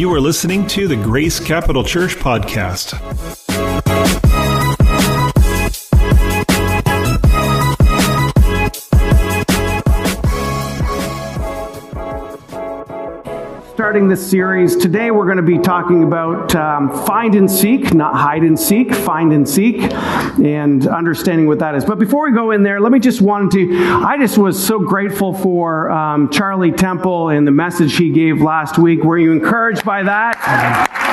You are listening to the Grace Capital Church podcast. Starting this series. Today we're going to be talking about um, find and seek, not hide and seek, find and seek, and understanding what that is. But before we go in there, let me just want to, I just was so grateful for um, Charlie Temple and the message he gave last week. Were you encouraged by that?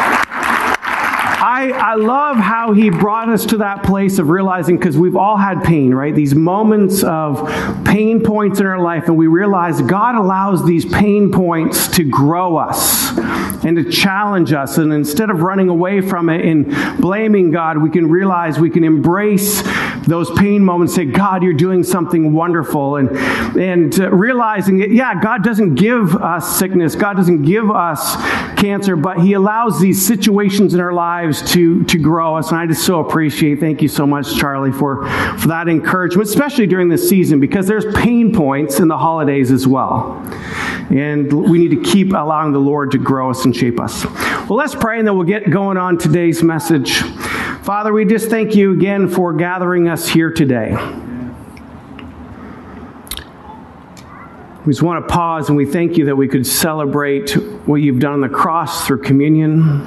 I, I love how he brought us to that place of realizing, because we've all had pain, right? These moments of pain points in our life, and we realize God allows these pain points to grow us and to challenge us. And instead of running away from it and blaming God, we can realize we can embrace those pain moments, say, God, you're doing something wonderful. And, and uh, realizing that, yeah, God doesn't give us sickness, God doesn't give us cancer, but He allows these situations in our lives to, to grow us. And I just so appreciate, thank you so much, Charlie, for, for that encouragement, especially during this season, because there's pain points in the holidays as well. And we need to keep allowing the Lord to grow us and shape us. Well, let's pray and then we'll get going on today's message. Father, we just thank you again for gathering us here today. We just want to pause and we thank you that we could celebrate what you've done on the cross through communion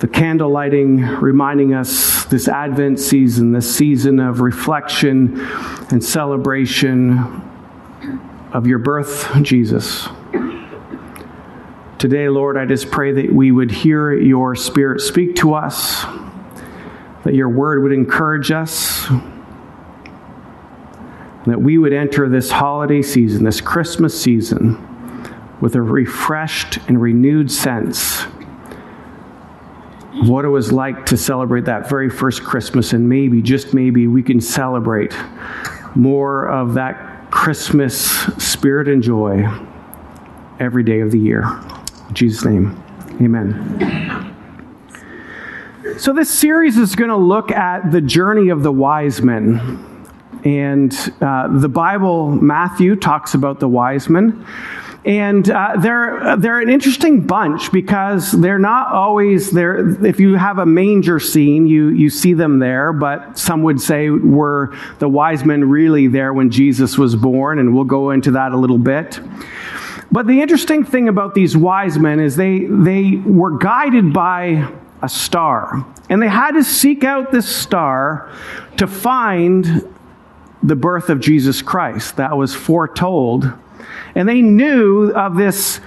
the candle lighting reminding us this Advent season, this season of reflection and celebration of your birth, Jesus. Today, Lord, I just pray that we would hear your Spirit speak to us, that your word would encourage us, that we would enter this holiday season, this Christmas season, with a refreshed and renewed sense of what it was like to celebrate that very first Christmas, and maybe, just maybe, we can celebrate more of that Christmas spirit and joy every day of the year. In Jesus' name, amen. So, this series is going to look at the journey of the wise men. And uh, the Bible, Matthew talks about the wise men. And uh, they're, they're an interesting bunch because they're not always there. If you have a manger scene, you, you see them there, but some would say were the wise men really there when Jesus was born? And we'll go into that a little bit. But the interesting thing about these wise men is they, they were guided by a star. And they had to seek out this star to find the birth of Jesus Christ that was foretold and they knew of this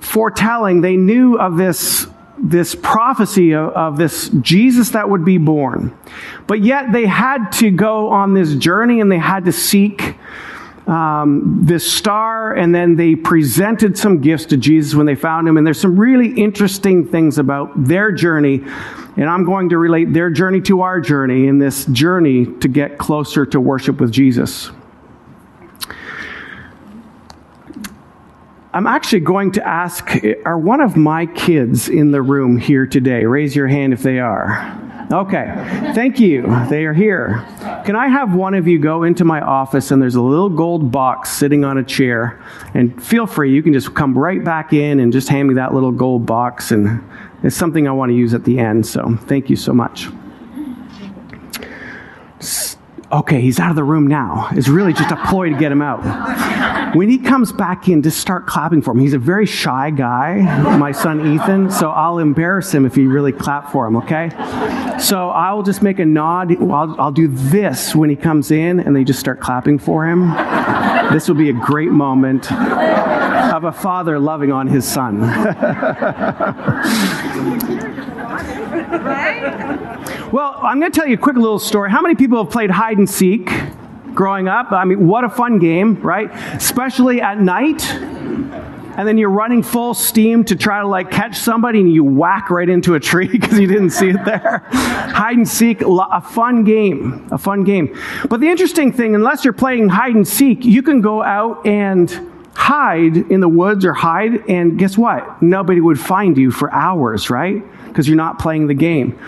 foretelling, they knew of this, this prophecy of, of this Jesus that would be born. But yet they had to go on this journey and they had to seek um, this star, and then they presented some gifts to Jesus when they found him. And there's some really interesting things about their journey. And I'm going to relate their journey to our journey in this journey to get closer to worship with Jesus. I'm actually going to ask are one of my kids in the room here today? Raise your hand if they are. Okay, thank you. They are here. Can I have one of you go into my office and there's a little gold box sitting on a chair? And feel free, you can just come right back in and just hand me that little gold box. And it's something I want to use at the end. So thank you so much. Okay, he's out of the room now. It's really just a ploy to get him out. When he comes back in, just start clapping for him. He's a very shy guy, my son Ethan, so I'll embarrass him if you really clap for him, okay? So I'll just make a nod. I'll, I'll do this when he comes in, and they just start clapping for him. This will be a great moment of a father loving on his son. well, I'm going to tell you a quick little story. How many people have played hide and seek? growing up. I mean, what a fun game, right? Especially at night. And then you're running full steam to try to like catch somebody and you whack right into a tree because you didn't see it there. hide and seek, a fun game, a fun game. But the interesting thing, unless you're playing hide and seek, you can go out and hide in the woods or hide, and guess what? Nobody would find you for hours, right? Because you're not playing the game.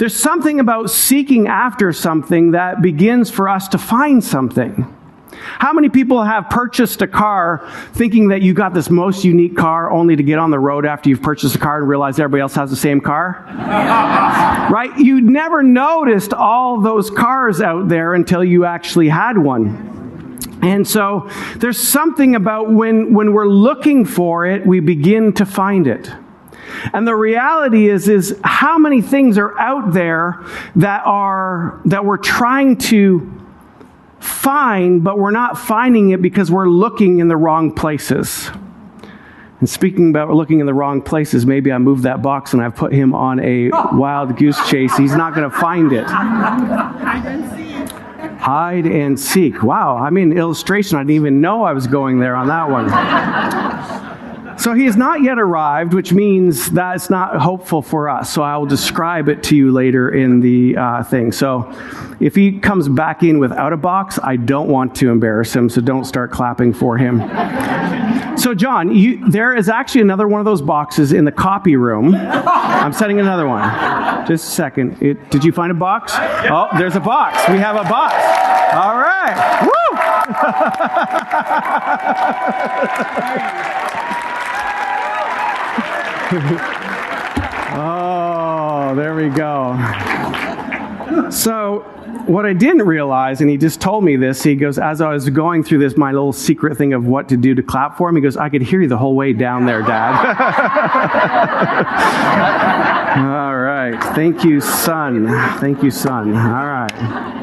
There's something about seeking after something that begins for us to find something. How many people have purchased a car thinking that you got this most unique car only to get on the road after you've purchased a car and realize everybody else has the same car? right? You never noticed all those cars out there until you actually had one. And so there's something about when, when we're looking for it, we begin to find it. And the reality is, is how many things are out there that are, that we're trying to find, but we're not finding it because we're looking in the wrong places. And speaking about looking in the wrong places, maybe I moved that box and I've put him on a wild goose chase. He's not going to find it. Hide and seek. Wow, I mean, illustration. I didn't even know I was going there on that one. So he has not yet arrived, which means that's not hopeful for us. So I will describe it to you later in the uh, thing. So if he comes back in without a box, I don't want to embarrass him, so don't start clapping for him. so, John, you, there is actually another one of those boxes in the copy room. I'm setting another one. Just a second. It, did you find a box? Oh, there's a box. We have a box. All right. Woo! oh, there we go. So, what I didn't realize, and he just told me this, he goes, as I was going through this, my little secret thing of what to do to clap for him, he goes, I could hear you the whole way down there, Dad. All right. Thank you, son. Thank you, son. All right.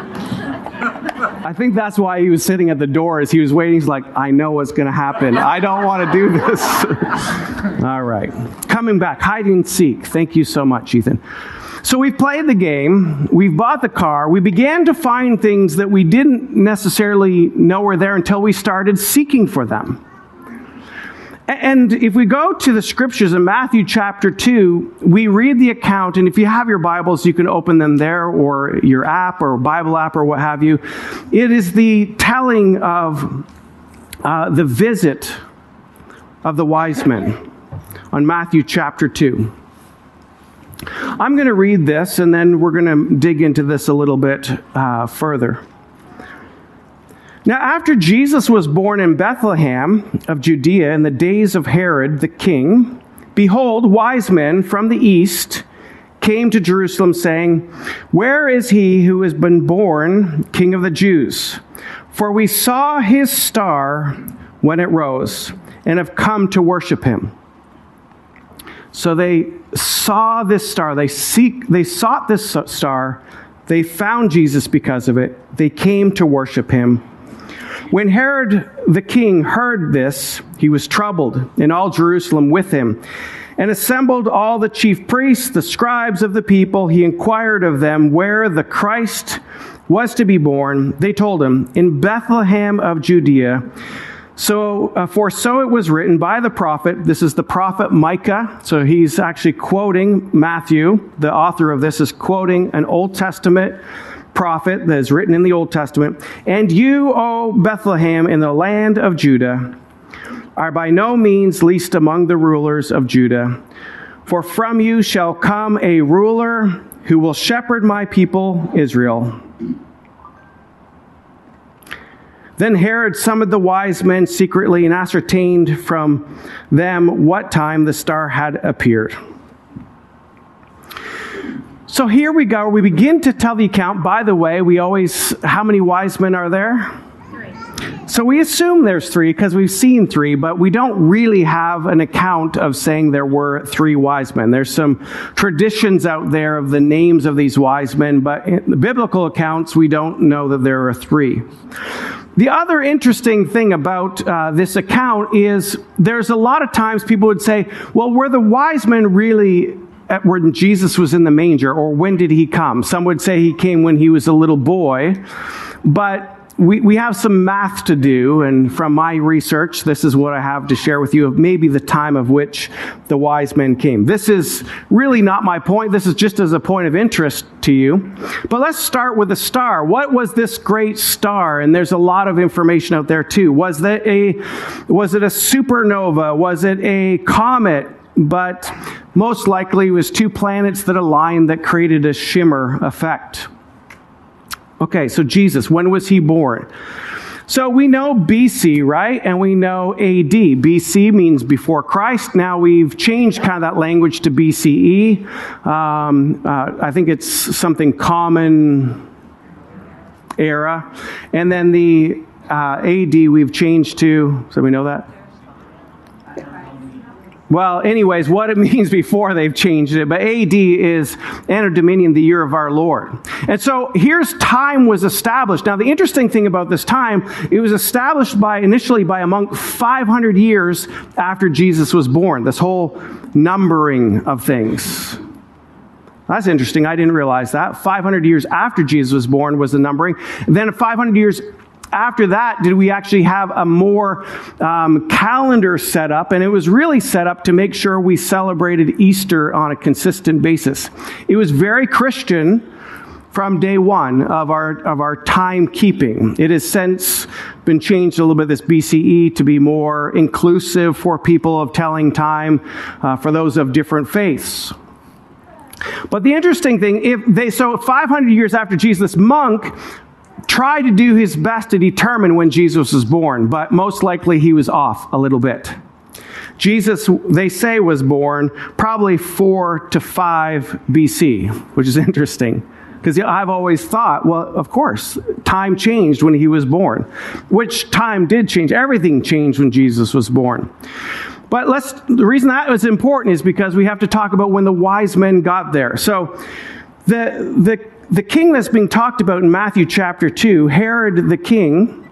I think that's why he was sitting at the door as he was waiting. He's like, I know what's going to happen. I don't want to do this. All right. Coming back, hide and seek. Thank you so much, Ethan. So we've played the game, we've bought the car, we began to find things that we didn't necessarily know were there until we started seeking for them. And if we go to the scriptures in Matthew chapter 2, we read the account, and if you have your Bibles, you can open them there, or your app, or Bible app, or what have you. It is the telling of uh, the visit of the wise men on Matthew chapter 2. I'm going to read this, and then we're going to dig into this a little bit uh, further. Now, after Jesus was born in Bethlehem of Judea in the days of Herod the king, behold, wise men from the east came to Jerusalem, saying, Where is he who has been born king of the Jews? For we saw his star when it rose, and have come to worship him. So they saw this star, they seek they sought this star, they found Jesus because of it, they came to worship him. When Herod the king heard this, he was troubled, and all Jerusalem with him, and assembled all the chief priests, the scribes of the people. He inquired of them where the Christ was to be born. They told him, In Bethlehem of Judea. So, uh, for so it was written by the prophet. This is the prophet Micah. So he's actually quoting Matthew. The author of this is quoting an Old Testament prophet that is written in the Old Testament. And you, O Bethlehem, in the land of Judah, are by no means least among the rulers of Judah. For from you shall come a ruler who will shepherd my people Israel. Then Herod summoned the wise men secretly and ascertained from them what time the star had appeared. So here we go. We begin to tell the account. By the way, we always, how many wise men are there? Three. So we assume there's three because we've seen three, but we don't really have an account of saying there were three wise men. There's some traditions out there of the names of these wise men, but in the biblical accounts, we don't know that there are three. The other interesting thing about uh, this account is there's a lot of times people would say, well, were the wise men really when Jesus was in the manger, or when did he come? Some would say he came when he was a little boy, but we, we have some math to do, and from my research, this is what I have to share with you of maybe the time of which the wise men came. This is really not my point. This is just as a point of interest to you. But let's start with the star. What was this great star? And there's a lot of information out there too. Was that a was it a supernova? Was it a comet? But most likely it was two planets that aligned that created a shimmer effect. Okay, so Jesus, when was he born? So we know BC, right? And we know AD. BC means before Christ. Now we've changed kind of that language to BCE. Um, uh, I think it's something common era. And then the uh, AD we've changed to, so we know that? Well, anyways, what it means before they've changed it, but AD is Anno Domini, the year of our Lord. And so here's time was established. Now, the interesting thing about this time, it was established by initially by a monk 500 years after Jesus was born. This whole numbering of things. That's interesting. I didn't realize that. 500 years after Jesus was born was the numbering. Then 500 years after that did we actually have a more um, calendar set up, and it was really set up to make sure we celebrated Easter on a consistent basis. It was very Christian from day one of our of our timekeeping. It has since been changed a little bit this BCE to be more inclusive for people of telling time uh, for those of different faiths. But the interesting thing, if they so 500 years after Jesus, monk tried to do his best to determine when Jesus was born, but most likely he was off a little bit. Jesus, they say, was born probably 4 to 5 BC, which is interesting. Because I've always thought, well, of course, time changed when he was born. Which time did change? Everything changed when Jesus was born. But let's, the reason that was important is because we have to talk about when the wise men got there. So the, the the king that's being talked about in Matthew chapter 2, Herod the king,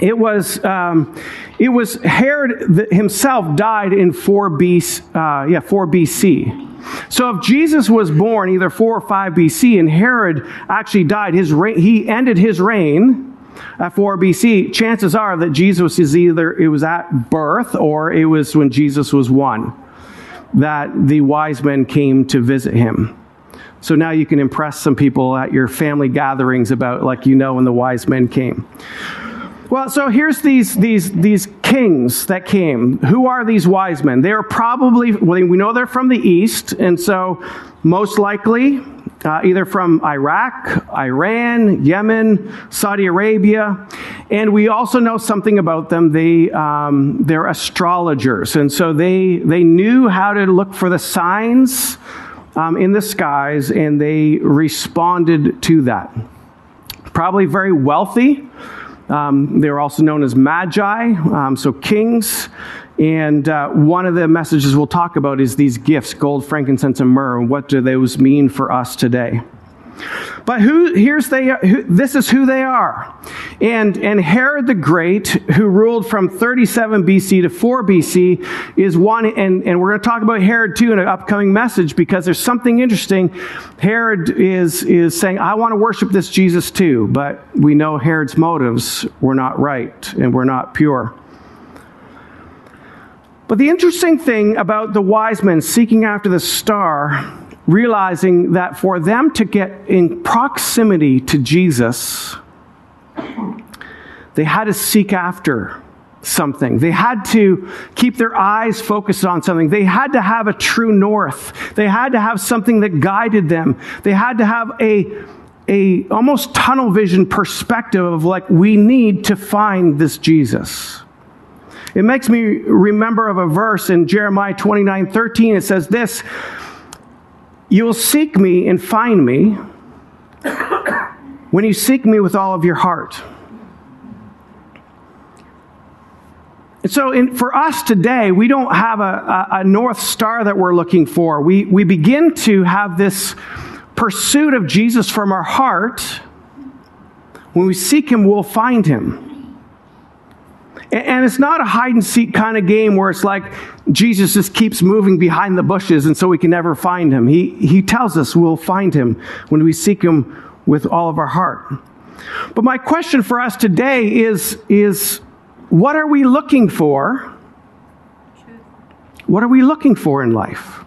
it was, um, it was Herod himself died in 4 BC, uh, yeah, 4 BC. So if Jesus was born either 4 or 5 BC and Herod actually died, his reign, he ended his reign at 4 BC, chances are that Jesus is either, it was at birth or it was when Jesus was one that the wise men came to visit him. So now you can impress some people at your family gatherings about, like, you know, when the wise men came. Well, so here's these, these, these kings that came. Who are these wise men? They are probably, well, we know they're from the east, and so most likely uh, either from Iraq, Iran, Yemen, Saudi Arabia. And we also know something about them. They, um, they're astrologers, and so they, they knew how to look for the signs um, in the skies, and they responded to that. Probably very wealthy. Um, they were also known as magi, um, so kings. And uh, one of the messages we'll talk about is these gifts gold, frankincense, and myrrh. What do those mean for us today? But who, here's they, who, this is who they are. And, and Herod the Great, who ruled from 37 BC to 4 BC, is one, and, and we're going to talk about Herod too in an upcoming message because there's something interesting. Herod is, is saying, I want to worship this Jesus too, but we know Herod's motives were not right and were not pure. But the interesting thing about the wise men seeking after the star realizing that for them to get in proximity to Jesus, they had to seek after something. They had to keep their eyes focused on something. They had to have a true north. They had to have something that guided them. They had to have a a almost tunnel vision perspective of like we need to find this Jesus. It makes me remember of a verse in Jeremiah 29, 13. It says this, you will seek me and find me when you seek me with all of your heart. And so, in, for us today, we don't have a, a, a North Star that we're looking for. We, we begin to have this pursuit of Jesus from our heart. When we seek Him, we'll find Him. And it's not a hide and seek kind of game where it's like Jesus just keeps moving behind the bushes and so we can never find him. He, he tells us we'll find him when we seek him with all of our heart. But my question for us today is, is what are we looking for? What are we looking for in life?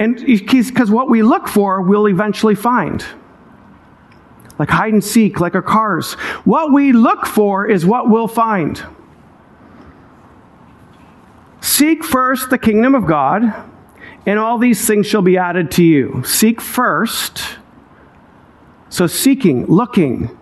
And because what we look for, we'll eventually find like hide and seek, like our cars. What we look for is what we'll find. Seek first the kingdom of God, and all these things shall be added to you. Seek first. So, seeking, looking,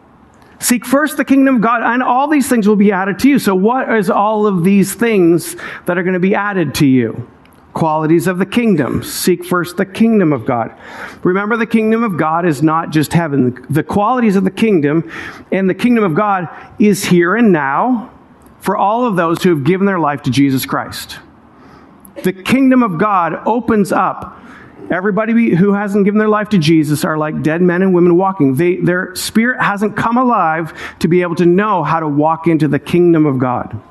Seek first the kingdom of God, and all these things will be added to you. So, what is all of these things that are going to be added to you? Qualities of the kingdom. Seek first the kingdom of God. Remember, the kingdom of God is not just heaven. The qualities of the kingdom and the kingdom of God is here and now for all of those who have given their life to Jesus Christ. The kingdom of God opens up Everybody who hasn't given their life to Jesus are like dead men and women walking. They, their spirit hasn't come alive to be able to know how to walk into the kingdom of God.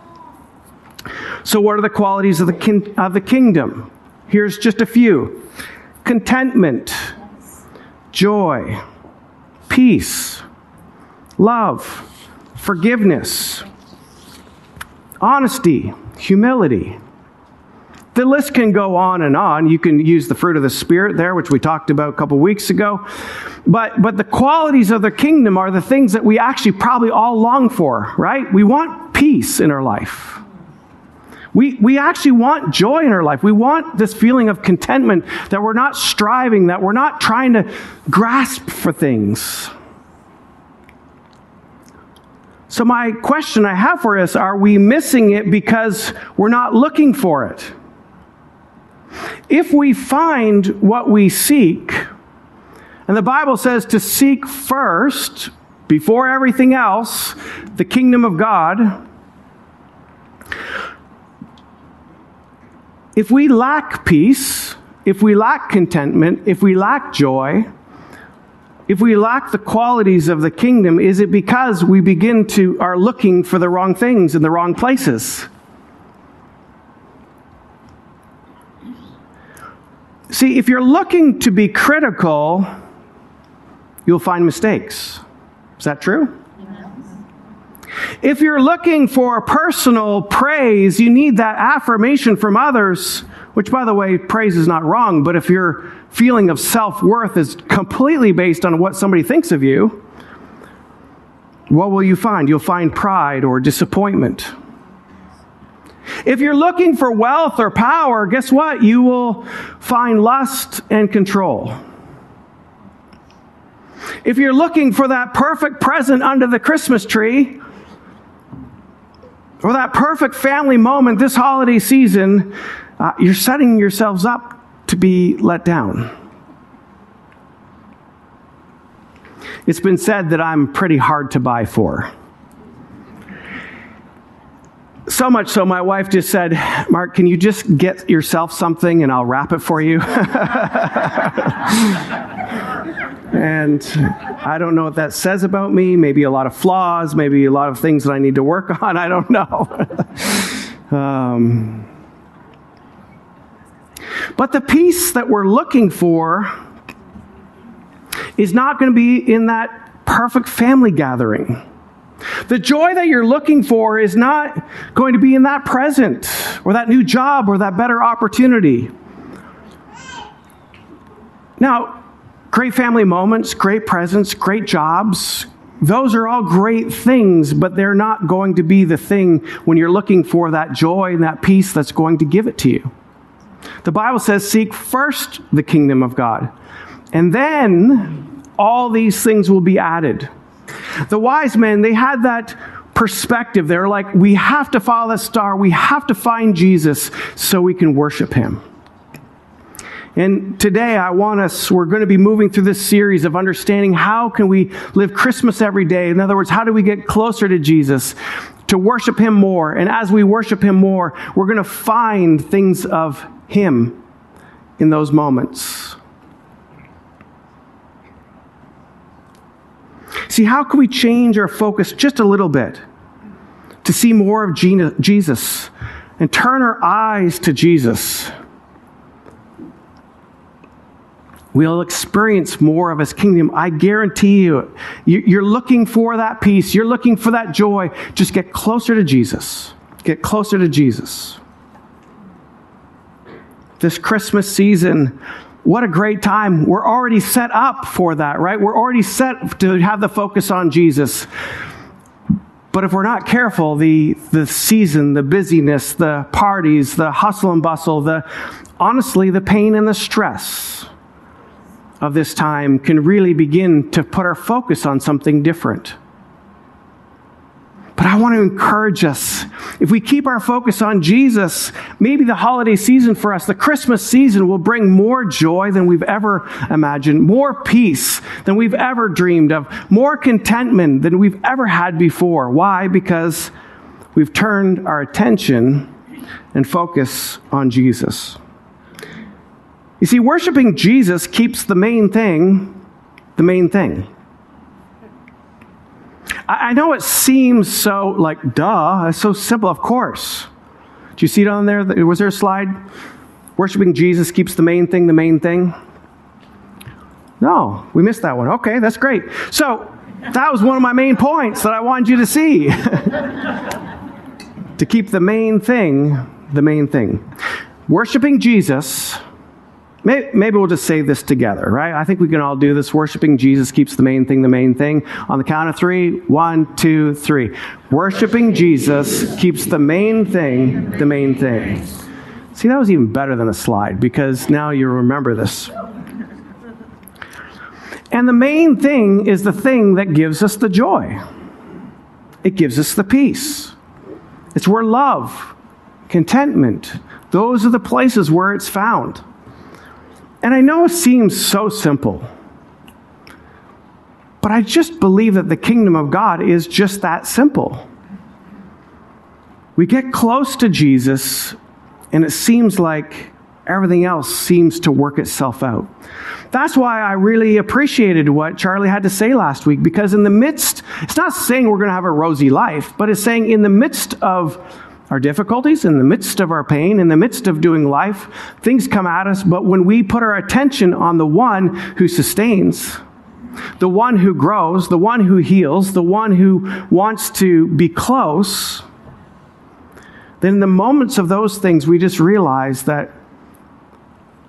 So, what are the qualities of the, kin- of the kingdom? Here's just a few contentment, joy, peace, love, forgiveness, honesty, humility the list can go on and on. You can use the fruit of the Spirit there, which we talked about a couple weeks ago. But, but the qualities of the kingdom are the things that we actually probably all long for, right? We want peace in our life. We, we actually want joy in our life. We want this feeling of contentment that we're not striving, that we're not trying to grasp for things. So, my question I have for us are we missing it because we're not looking for it? If we find what we seek, and the Bible says to seek first, before everything else, the kingdom of God. If we lack peace, if we lack contentment, if we lack joy, if we lack the qualities of the kingdom, is it because we begin to are looking for the wrong things in the wrong places? See, if you're looking to be critical, you'll find mistakes. Is that true? If you're looking for personal praise, you need that affirmation from others, which, by the way, praise is not wrong, but if your feeling of self worth is completely based on what somebody thinks of you, what will you find? You'll find pride or disappointment. If you're looking for wealth or power, guess what? You will find lust and control. If you're looking for that perfect present under the Christmas tree, or that perfect family moment this holiday season, uh, you're setting yourselves up to be let down. It's been said that I'm pretty hard to buy for. So much so, my wife just said, Mark, can you just get yourself something and I'll wrap it for you? and I don't know what that says about me. Maybe a lot of flaws, maybe a lot of things that I need to work on. I don't know. um, but the peace that we're looking for is not going to be in that perfect family gathering. The joy that you're looking for is not going to be in that present or that new job or that better opportunity. Now, great family moments, great presents, great jobs, those are all great things, but they're not going to be the thing when you're looking for that joy and that peace that's going to give it to you. The Bible says, Seek first the kingdom of God, and then all these things will be added. The wise men, they had that perspective. They're like, we have to follow the star, we have to find Jesus so we can worship him. And today I want us, we're going to be moving through this series of understanding how can we live Christmas every day. In other words, how do we get closer to Jesus, to worship him more? And as we worship him more, we're going to find things of him in those moments. See, how can we change our focus just a little bit to see more of Jesus and turn our eyes to Jesus? We'll experience more of his kingdom. I guarantee you. You're looking for that peace. You're looking for that joy. Just get closer to Jesus. Get closer to Jesus. This Christmas season, what a great time. We're already set up for that, right? We're already set to have the focus on Jesus. But if we're not careful, the, the season, the busyness, the parties, the hustle and bustle, the honestly, the pain and the stress of this time can really begin to put our focus on something different. But I want to encourage us. If we keep our focus on Jesus, maybe the holiday season for us, the Christmas season, will bring more joy than we've ever imagined, more peace than we've ever dreamed of, more contentment than we've ever had before. Why? Because we've turned our attention and focus on Jesus. You see, worshiping Jesus keeps the main thing the main thing. I know it seems so like, duh, it's so simple, of course. Do you see it on there? Was there a slide? Worshiping Jesus keeps the main thing the main thing? No, we missed that one. Okay, that's great. So, that was one of my main points that I wanted you to see. to keep the main thing the main thing. Worshiping Jesus Maybe we'll just say this together, right? I think we can all do this. Worshiping Jesus keeps the main thing the main thing. On the count of three, one, two, three. Worshiping Jesus keeps the main thing the main thing. See, that was even better than a slide because now you remember this. And the main thing is the thing that gives us the joy, it gives us the peace. It's where love, contentment, those are the places where it's found. And I know it seems so simple, but I just believe that the kingdom of God is just that simple. We get close to Jesus, and it seems like everything else seems to work itself out. That's why I really appreciated what Charlie had to say last week, because in the midst, it's not saying we're going to have a rosy life, but it's saying in the midst of our difficulties, in the midst of our pain, in the midst of doing life, things come at us. But when we put our attention on the one who sustains, the one who grows, the one who heals, the one who wants to be close, then in the moments of those things, we just realize that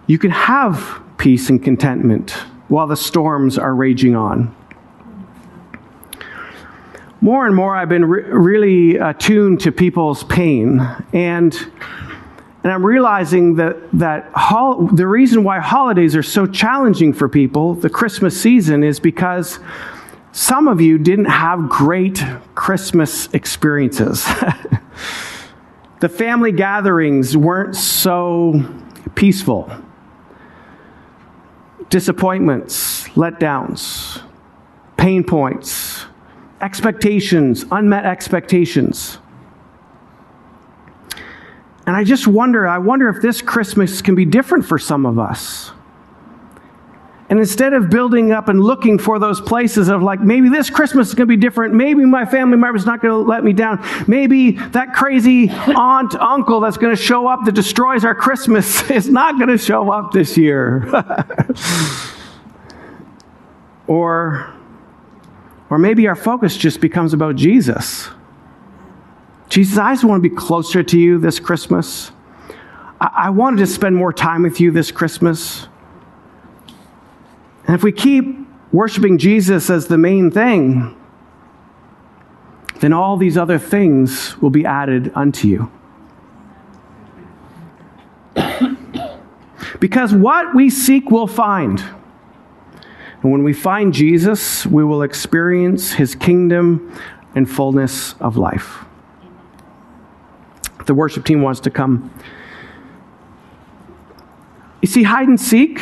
you can have peace and contentment while the storms are raging on more and more I've been re- really attuned to people's pain. And, and I'm realizing that, that the reason why holidays are so challenging for people, the Christmas season, is because some of you didn't have great Christmas experiences. the family gatherings weren't so peaceful. Disappointments, letdowns, pain points, expectations, unmet expectations. And I just wonder, I wonder if this Christmas can be different for some of us. And instead of building up and looking for those places of like, maybe this Christmas is going to be different. Maybe my family member is not going to let me down. Maybe that crazy aunt, uncle that's going to show up that destroys our Christmas is not going to show up this year. or or maybe our focus just becomes about Jesus. Jesus, I just want to be closer to you this Christmas. I, wanted to spend more time with you this Christmas. And if we keep worshiping Jesus as the main thing, then all these other things will be added unto you. because what we seek, we'll find. And when we find Jesus, we will experience his kingdom and fullness of life. The worship team wants to come. You see, hide and seek,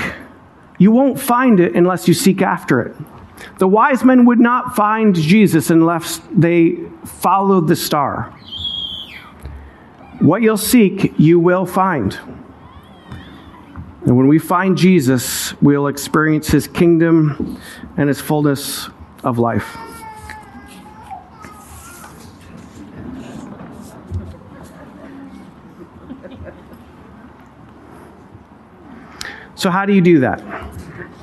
you won't find it unless you seek after it. The wise men would not find Jesus unless they followed the star. What you'll seek, you will find. And when we find Jesus, we'll experience his kingdom and his fullness of life. So, how do you do that?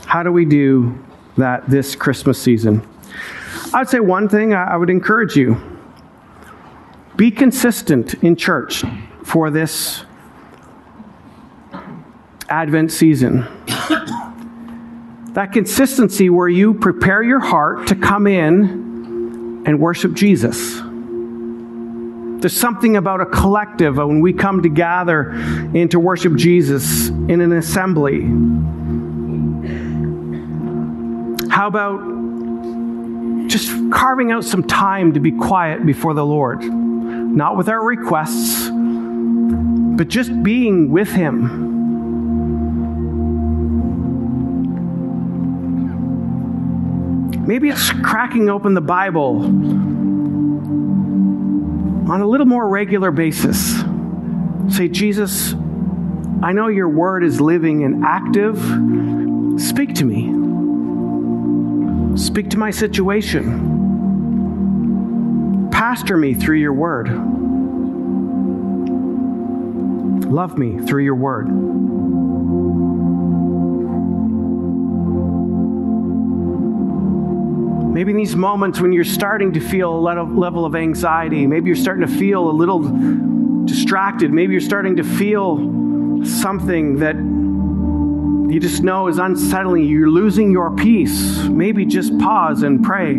How do we do that this Christmas season? I'd say one thing I would encourage you be consistent in church for this Advent season. that consistency where you prepare your heart to come in and worship Jesus. There's something about a collective when we come together and to worship Jesus in an assembly. How about just carving out some time to be quiet before the Lord, not with our requests, but just being with Him. Maybe it's cracking open the Bible on a little more regular basis. Say, Jesus, I know your word is living and active. Speak to me. Speak to my situation. Pastor me through your word. Love me through your word. Maybe in these moments when you're starting to feel a level of anxiety, maybe you're starting to feel a little distracted, maybe you're starting to feel something that you just know is unsettling you, you're losing your peace. Maybe just pause and pray.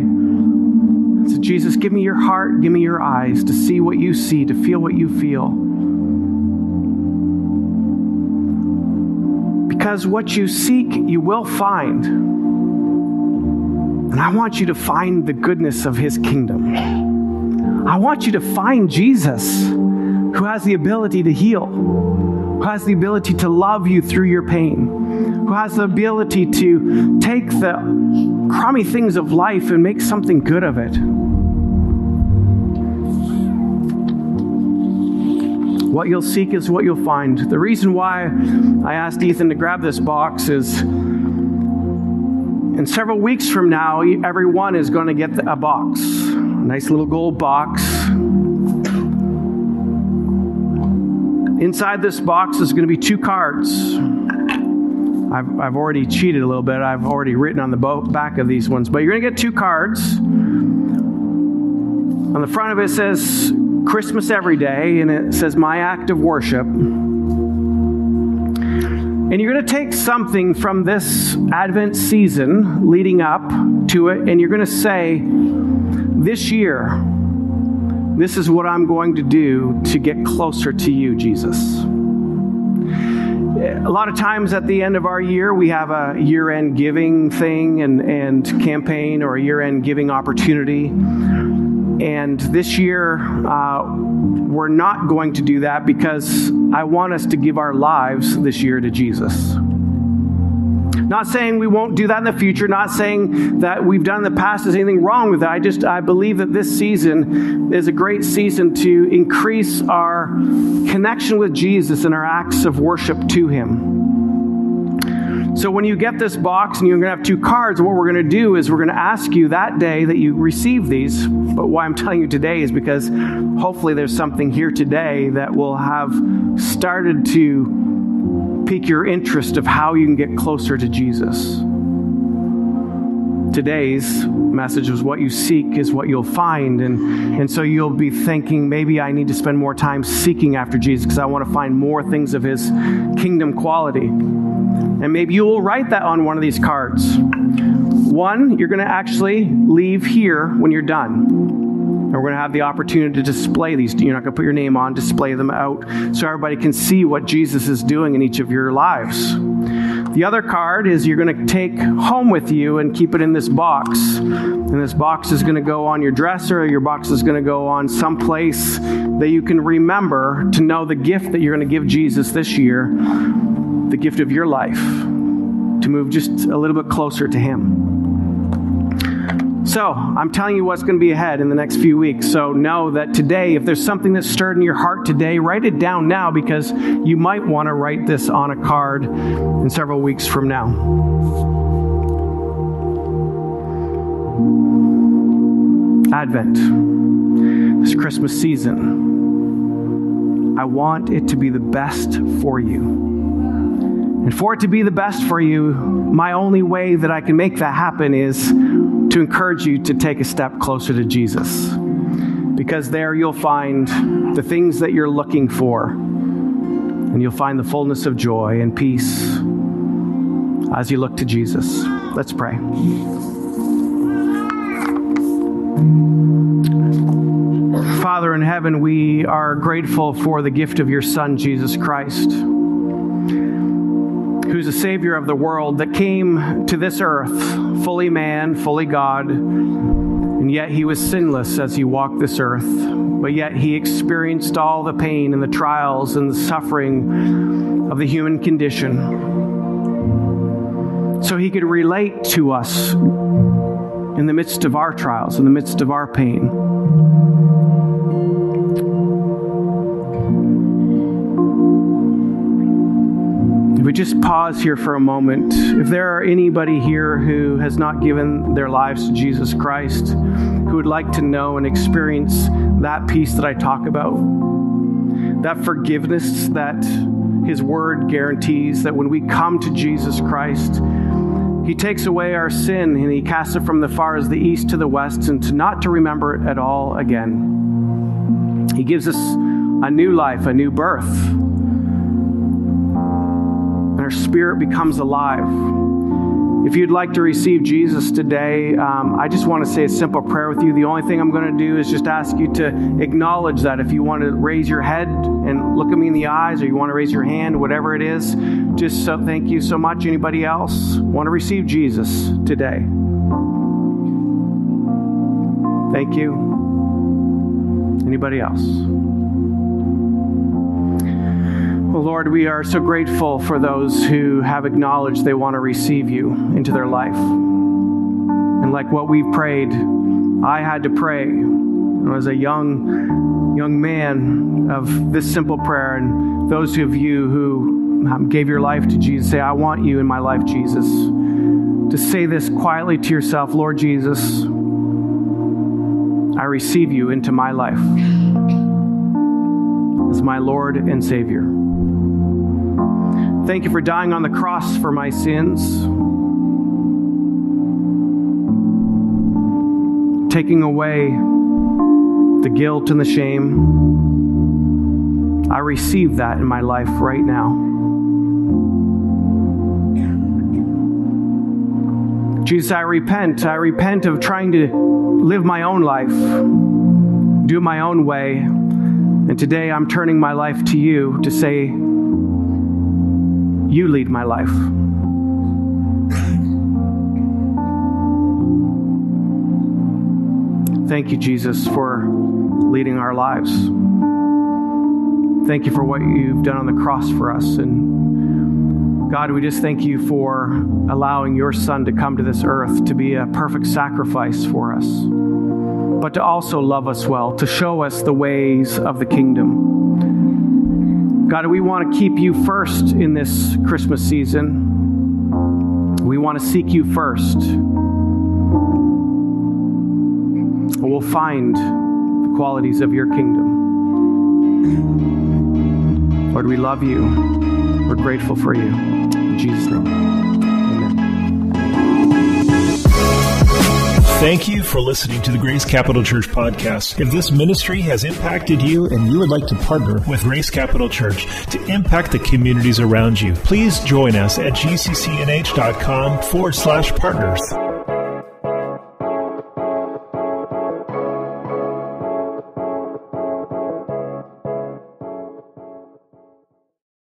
So, Jesus, give me your heart, give me your eyes to see what you see, to feel what you feel. Because what you seek, you will find. And I want you to find the goodness of his kingdom. I want you to find Jesus, who has the ability to heal, who has the ability to love you through your pain, who has the ability to take the crummy things of life and make something good of it. What you'll seek is what you'll find. The reason why I asked Ethan to grab this box is and several weeks from now, everyone is going to get a box. A nice little gold box. Inside this box is going to be two cards. I've, I've already cheated a little bit. I've already written on the back of these ones. But you're going to get two cards. On the front of it says Christmas every day, and it says My Act of Worship. And you're going to take something from this Advent season leading up to it, and you're going to say, This year, this is what I'm going to do to get closer to you, Jesus. A lot of times at the end of our year, we have a year end giving thing and, and campaign or a year end giving opportunity. And this year, uh, we're not going to do that because I want us to give our lives this year to Jesus. Not saying we won't do that in the future, not saying that we've done in the past is anything wrong with that. I just I believe that this season is a great season to increase our connection with Jesus and our acts of worship to him. So when you get this box and you're going to have two cards, what we're going to do is we're going to ask you that day that you receive these. But why I'm telling you today is because hopefully there's something here today that will have started to pique your interest of how you can get closer to Jesus. Today's message was what you seek is what you'll find. And, and so you'll be thinking, maybe I need to spend more time seeking after Jesus because I want to find more things of his kingdom quality. And maybe you will write that on one of these cards. One, you're going to actually leave here when you're done. And we're going to have the opportunity to display these. You're not going to put your name on, display them out so everybody can see what Jesus is doing in each of your lives. The other card is you're going to take home with you and keep it in this box. And this box is going to go on your dresser, or your box is going to go on some place that you can remember to know the gift that you're going to give Jesus this year the gift of your life to move just a little bit closer to Him. So, I'm telling you what's going to be ahead in the next few weeks. So, know that today, if there's something that's stirred in your heart today, write it down now because you might want to write this on a card in several weeks from now. Advent, this Christmas season, I want it to be the best for you. And for it to be the best for you, my only way that I can make that happen is to encourage you to take a step closer to Jesus. Because there you'll find the things that you're looking for, and you'll find the fullness of joy and peace as you look to Jesus. Let's pray. Father in heaven, we are grateful for the gift of your Son, Jesus Christ who's a Savior of the world, that came to this earth, fully man, fully God, And yet he was sinless as he walked this earth. But yet he experienced all the pain and the trials and the suffering of the human condition. So he could relate to us in the midst of our trials, in the midst of our pain. We just pause here for a moment, if there are anybody here who has not given their lives to Jesus Christ, who would like to know and experience that peace that I talk about, that forgiveness that His Word guarantees, that when we come to Jesus Christ, He takes away our sin and He casts it from the far as the east to the west, and to not to remember it at all again. He gives us a new life, a new birth spirit becomes alive. If you'd like to receive Jesus today, um, I just want to say a simple prayer with you. The only thing I'm going to do is just ask you to acknowledge that. If you want to raise your head and look at me in the eyes, or you want to raise your hand, whatever it is, just so thank you so much. Anybody else want to receive Jesus today? Thank you. Anybody else? Lord, we are so grateful for those who have acknowledged they want to receive you into their life. And like what we've prayed, I had to pray as a young young man of this simple prayer. And those of you who um, gave your life to Jesus say I want you in my life Jesus. To say this quietly to yourself Lord Jesus I receive you into my life as my Lord and Savior Thank you for dying on the cross for my sins, taking away the guilt and the shame. I receive that in my life right now. Jesus, I repent. I repent of trying to live my own life, do my own way. And today I'm turning my life to you to say, you lead my life. Thank you, Jesus, for leading our lives. Thank you for what you've done on the cross for us. And God, we just thank you for allowing your Son to come to this earth to be a perfect sacrifice for us, but to also love us well, to show us the ways of the kingdom. God, we want to keep you first in this Christmas season. We want to seek you first. We'll find the qualities of your kingdom. Lord, we love you. We're grateful for you. In Jesus' name. Thank you for listening to the Grace Capital Church podcast. If this ministry has impacted you and you would like to partner with Grace Capital Church to impact the communities around you, please join us at gccnh.com forward slash partners.